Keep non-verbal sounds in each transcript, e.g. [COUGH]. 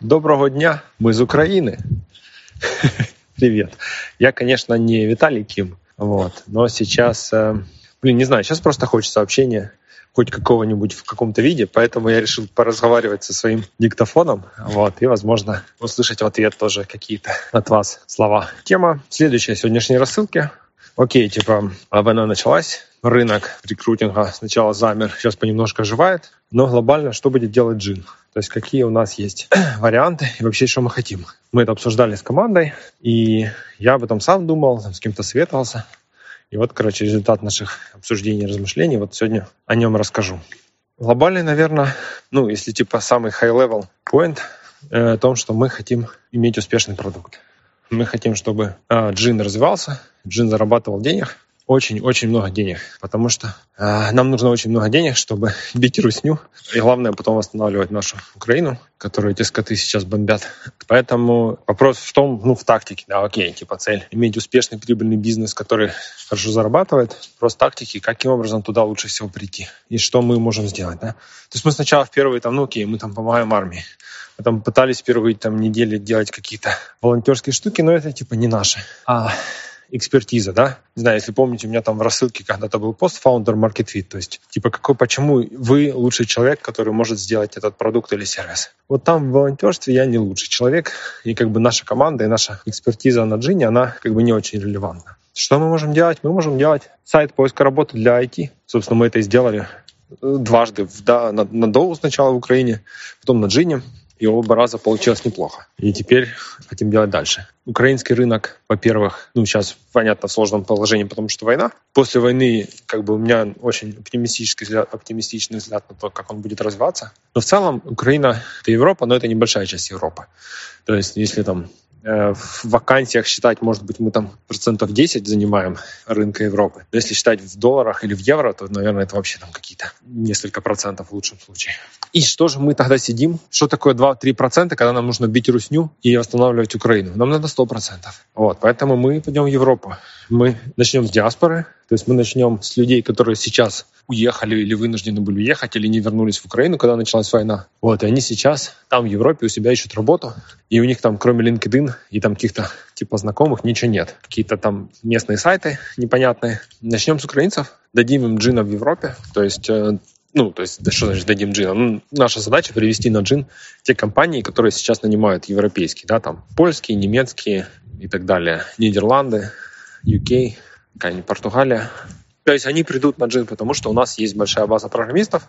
Доброго дня, мы из Украины. Привет. Я, конечно, не Виталий Ким, вот, но сейчас, блин, не знаю, сейчас просто хочется общения хоть какого-нибудь в каком-то виде, поэтому я решил поразговаривать со своим диктофоном, вот, и, возможно, услышать в ответ тоже какие-то от вас слова. Тема следующая сегодняшней рассылки. Окей, типа, война началась, рынок рекрутинга сначала замер, сейчас понемножку оживает, но глобально что будет делать Джин? То есть какие у нас есть [CLEARS THROAT] варианты и вообще что мы хотим. Мы это обсуждали с командой, и я об этом сам думал, с кем-то советовался. И вот, короче, результат наших обсуждений и размышлений, вот сегодня о нем расскажу. Глобальный, наверное, ну, если типа самый high-level point, э, о том, что мы хотим иметь успешный продукт. Мы хотим, чтобы э, джин развивался, джин зарабатывал денег, очень-очень много денег, потому что э, нам нужно очень много денег, чтобы [LAUGHS] бить русню, и главное потом восстанавливать нашу Украину, которую эти скоты сейчас бомбят. Поэтому вопрос в том, ну, в тактике, да, окей, типа цель иметь успешный прибыльный бизнес, который хорошо зарабатывает, просто тактики, каким образом туда лучше всего прийти, и что мы можем сделать, да. То есть мы сначала в первые, там, ну, окей, мы там помогаем армии, мы там пытались первые там недели делать какие-то волонтерские штуки, но это типа не наши. А экспертиза, да. Не знаю, если помните, у меня там в рассылке когда-то был пост Founder Market Fit, то есть, типа, какой, почему вы лучший человек, который может сделать этот продукт или сервис. Вот там в волонтерстве я не лучший человек, и как бы наша команда и наша экспертиза на Джине, она как бы не очень релевантна. Что мы можем делать? Мы можем делать сайт поиска работы для IT. Собственно, мы это и сделали дважды да, на, на Доу сначала в Украине, потом на Джине и оба раза получилось неплохо. И теперь хотим делать дальше. Украинский рынок, во-первых, ну сейчас понятно в сложном положении, потому что война. После войны как бы у меня очень оптимистический взгляд, оптимистичный взгляд на то, как он будет развиваться. Но в целом Украина — это Европа, но это небольшая часть Европы. То есть если там в вакансиях считать, может быть, мы там процентов 10 занимаем рынка Европы. Но если считать в долларах или в евро, то, наверное, это вообще там какие-то несколько процентов в лучшем случае. И что же мы тогда сидим? Что такое 2-3 процента, когда нам нужно бить русню и восстанавливать Украину? Нам надо 100 процентов. Вот, поэтому мы пойдем в Европу. Мы начнем с диаспоры, то есть мы начнем с людей, которые сейчас уехали или вынуждены были уехать, или не вернулись в Украину, когда началась война. Вот, и они сейчас там, в Европе, у себя ищут работу, и у них там, кроме LinkedIn и там каких-то типа знакомых, ничего нет. Какие-то там местные сайты непонятные. Начнем с украинцев, дадим им джина в Европе, то есть э, ну, то есть, что значит дадим джина? Ну, наша задача привести на джин те компании, которые сейчас нанимают европейские, да, там, польские, немецкие и так далее, Нидерланды, UK, какая-нибудь Португалия, то есть они придут на джин, потому что у нас есть большая база программистов.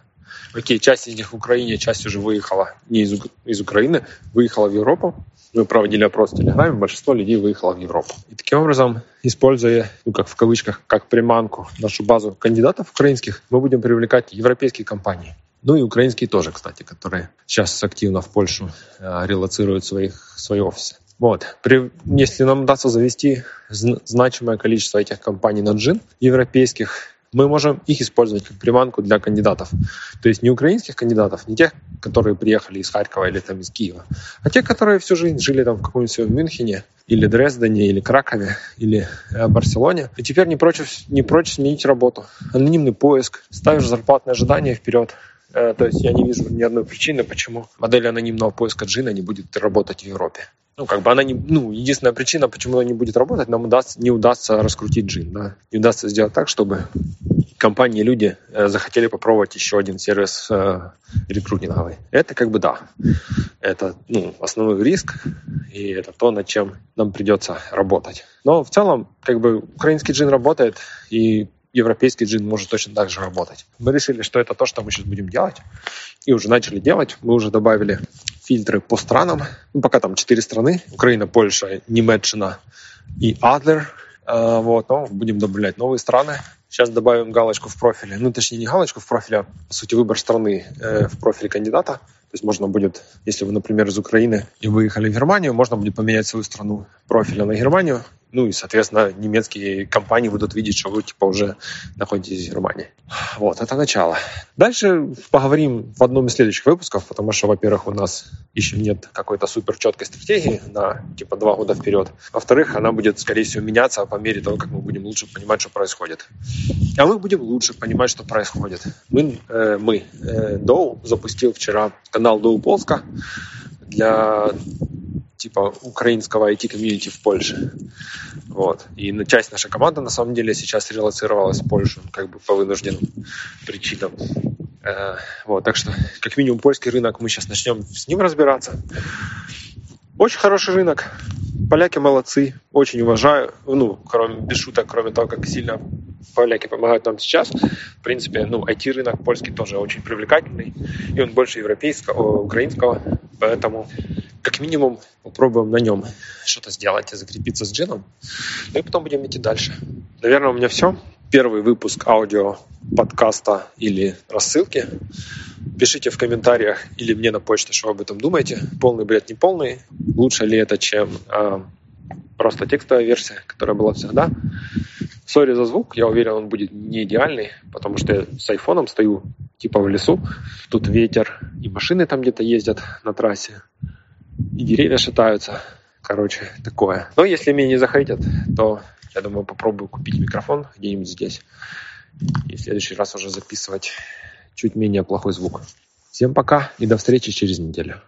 Окей, часть из них в Украине, часть уже выехала не из, из Украины, выехала в Европу. Мы проводили опрос в Телеграме, большинство людей выехало в Европу. И таким образом, используя, ну как в кавычках, как приманку нашу базу кандидатов украинских, мы будем привлекать европейские компании. Ну и украинские тоже, кстати, которые сейчас активно в Польшу э, релацируют своих, свои офисы. Вот. При, если нам удастся завести значимое количество этих компаний на джин европейских, мы можем их использовать как приманку для кандидатов. То есть не украинских кандидатов, не тех, которые приехали из Харькова или там из Киева, а тех, которые всю жизнь жили там в каком-нибудь Мюнхене или Дрездене, или Кракове, или э, Барселоне. И теперь не прочь, не прочь сменить работу. Анонимный поиск, ставишь зарплатное ожидание вперед, то есть я не вижу ни одной причины, почему модель анонимного поиска джина не будет работать в Европе ну, как бы она не, ну, единственная причина, почему она не будет работать, нам удастся, не удастся раскрутить джин, да, не удастся сделать так, чтобы компании, люди э, захотели попробовать еще один сервис э, рекрутинговый. Это как бы да, это ну, основной риск, и это то, над чем нам придется работать. Но в целом, как бы, украинский джин работает, и европейский джин может точно так же работать. Мы решили, что это то, что мы сейчас будем делать, и уже начали делать. Мы уже добавили фильтры по странам. Ну, пока там четыре страны. Украина, Польша, Немеччина и Адлер. Вот, но будем добавлять новые страны. Сейчас добавим галочку в профиле. Ну, точнее, не галочку в профиле, а, по сути, выбор страны э, в профиле кандидата. То есть можно будет, если вы, например, из Украины и выехали в Германию, можно будет поменять свою страну профиля на Германию, ну и, соответственно, немецкие компании будут видеть, что вы типа уже находитесь в Германии. Вот, это начало. Дальше поговорим в одном из следующих выпусков, потому что, во-первых, у нас еще нет какой-то супер четкой стратегии на типа два года вперед. Во-вторых, она будет, скорее всего, меняться по мере того, как мы будем лучше понимать, что происходит. А мы будем лучше понимать, что происходит. Мы, э, мы э, Доу запустил вчера канал Доу Полска, для типа украинского IT-комьюнити в Польше. Вот. И часть нашей команды на самом деле сейчас релацировалась в Польшу как бы по вынужденным причинам. Э, вот, так что как минимум польский рынок мы сейчас начнем с ним разбираться. Очень хороший рынок. Поляки молодцы, очень уважаю. Ну, кроме, без шуток, кроме того, как сильно поляки помогают нам сейчас. В принципе, ну, IT-рынок польский тоже очень привлекательный. И он больше европейского, украинского. Поэтому как минимум попробуем на нем что-то сделать и закрепиться с джином. Ну и потом будем идти дальше. Наверное, у меня все. Первый выпуск аудио подкаста или рассылки. Пишите в комментариях или мне на почту, что вы об этом думаете. Полный бред, не полный. Лучше ли это, чем э, просто текстовая версия, которая была всегда. Сори за звук, я уверен, он будет не идеальный, потому что я с айфоном стою типа в лесу. Тут ветер, и машины там где-то ездят на трассе и деревья шатаются. Короче, такое. Но если мне не захотят, то я думаю, попробую купить микрофон где-нибудь здесь. И в следующий раз уже записывать чуть менее плохой звук. Всем пока и до встречи через неделю.